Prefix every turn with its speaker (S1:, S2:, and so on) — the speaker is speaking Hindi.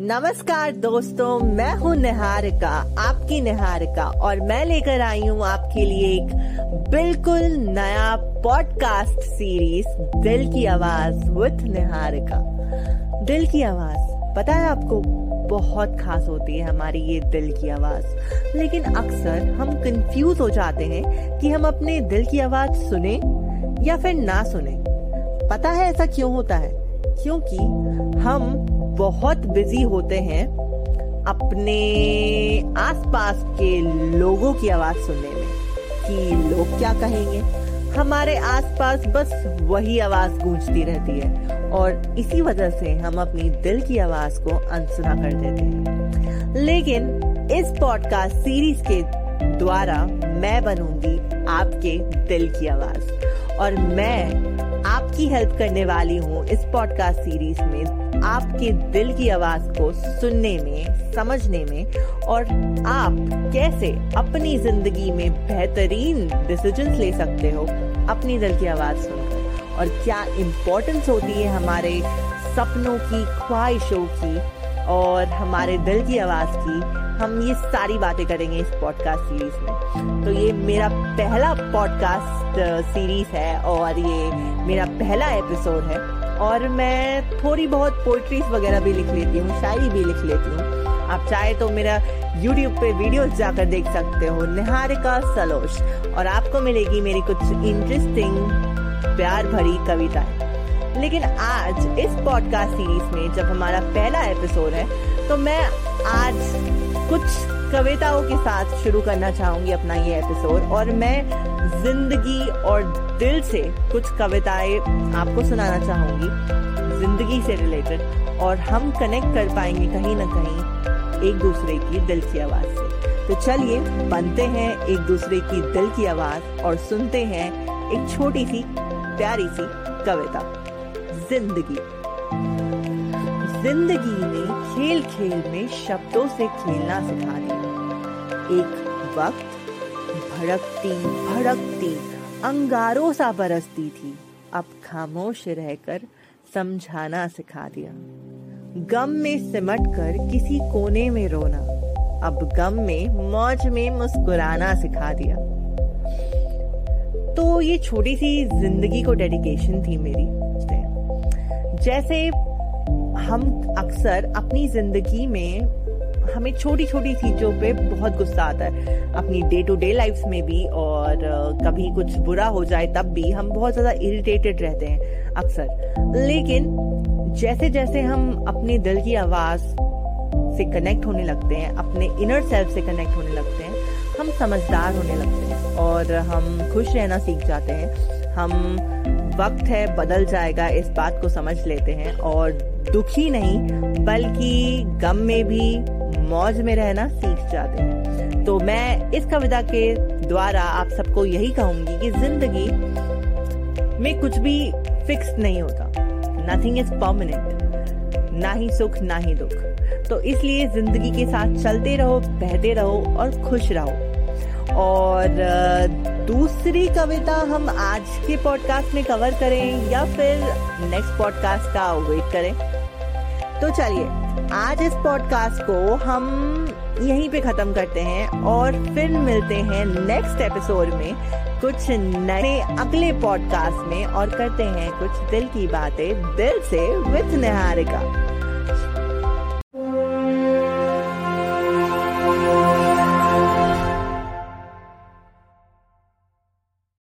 S1: नमस्कार दोस्तों, मैं हूँ निहारिका, आपकी निहारिका, और मैं लेकर आई हूँ आपके लिए एक बिल्कुल नया पॉडकास्ट सीरीज़ दिल की आवाज़ विथ निहारिका। दिल की आवाज़, पता है आपको, बहुत खास होती है हमारी ये दिल की आवाज़। लेकिन अक्सर हम कंफ्यूज हो जाते हैं कि हम अपने दिल की आवाज़ सुने या फिर ना सुने। पता है ऐसा क्यों होता है? क्योंकि हम बहुत बिज़ी होते हैं अपने आसपास के लोगों की आवाज़ सुनने में कि लोग क्या कहेंगे। हमारे आसपास बस वही आवाज़ गूंजती रहती है और इसी वजह से हम अपनी दिल की आवाज़ को अनसुना कर देते हैं। लेकिन इस पॉडकास्ट सीरीज़ के द्वारा मैं बनूँगी आपके दिल की आवाज़ और मैं आपकी हेल्प करने वाली हूँ इस पॉडकास्ट सीरीज़ में, आपके दिल की आवाज़ को सुनने में, समझने में, और आप कैसे अपनी ज़िंदगी में बेहतरीन डिसीज़न ले सकते हो अपनी दिल की आवाज़ सुनकर। और क्या इम्पोर्टेंस होती है हमारे सपनों की, ख्वाहिशों की और हमारे दिल की आवाज़ की हम ये सारी बातें करेंगे इस पॉडकास्ट सीरीज़ में। तो ये मेरा पहला पॉडकास्ट सीरीज़ है और ये मेरा पहला एपिसोड है। और मैं थोड़ी बहुत पोइट्रीज वगैरह भी लिख लेती हूँ, शायरी भी लिख लेती हूँ। आप चाहे तो मेरा YouTube पे वीडियो जाकर देख सकते हो, निहारिका सलोश। और आपको मिलेगी मेरी कुछ इंटरेस्टिंग प्यार भरी कविताएँ। लेकिन आज इस पॉडकास्ट सीरीज़ में जब हमारा पहला एपिसोड है तो मैं आज कुछ कविताओं के साथ शुरू करना चाहूँगी अपना ये एपिसोड और मैं ज़िंदगी और दिल से कुछ कविताएँ आपको सुनाना चाहूँगी, ज़िंदगी से रिलेटेड और हम कनेक्ट कर पाएँगे कहीं ना कहीं एक दूसरे की दिल की आवाज़ से। तो चलिए, बनते हैं एक दूसरे की दिल की आवाज़ और सुनते हैं एक छोटी सी, प्यारी सी कविता। ज़िंदगी। ज़िंदगी ने खेल खेल में शब्दों से खेलना सिखा दिया। एक वक्त भड़कती भड़कती, अंगारों सा बरसती थी। अब खामोश रहकर समझाना सिखा दिया। गम में सिमट कर किसी कोने में रोना। अब गम में, मौज में मुस्कुराना सिखा दिया। तो ये छोटी सी ज़िंदगी को डेडिकेशन थी मेरी। जैसे हम अक्सर अपनी ज़िंदगी में, हमें छोटी छोटी चीज़ों पे बहुत गुस्सा आता है। अपनी डे टू डे लाइफ में भी और कभी कुछ बुरा हो जाए तब भी हम बहुत ज़्यादा इरिटेटेड रहते हैं अक्सर। लेकिन जैसे जैसे हम अपने दिल की आवाज़ से कनेक्ट होने लगते हैं, अपने इनर सेल्फ से कनेक्ट होने लगते हैं, हम समझदार होने लगते हैं और हम खुश रहना सीख जाते हैं। हम वक्त है, बदल जाएगा, इस बात को समझ लेते हैं। और दुखी नहीं, बल्कि गम में भी, मौज में रहना सीख जाते हैं। तो मैं इस कविता के द्वारा आप सबको यही कहूँगी कि ज़िंदगी में कुछ भी फिक्स नहीं होता। नथिंग इज़ परमानेंट ना ही सुख, ना ही दुख। तो इसलिए ज़िंदगी के साथ चलते रहो, बहते रहो और खुश रहो। और दूसरी कविता हम आज के पॉडकास्ट में कवर करें या फिर नेक्स्ट पॉडकास्ट का वेट करें। तो चलिए, आज इस पॉडकास्ट को हम यहीं पे खत्म करते हैं और फिर मिलते हैं नेक्स्ट एपिसोड में कुछ नए अगले पॉडकास्ट में और करते हैं कुछ दिल की बातें दिल से विथ निहारिका।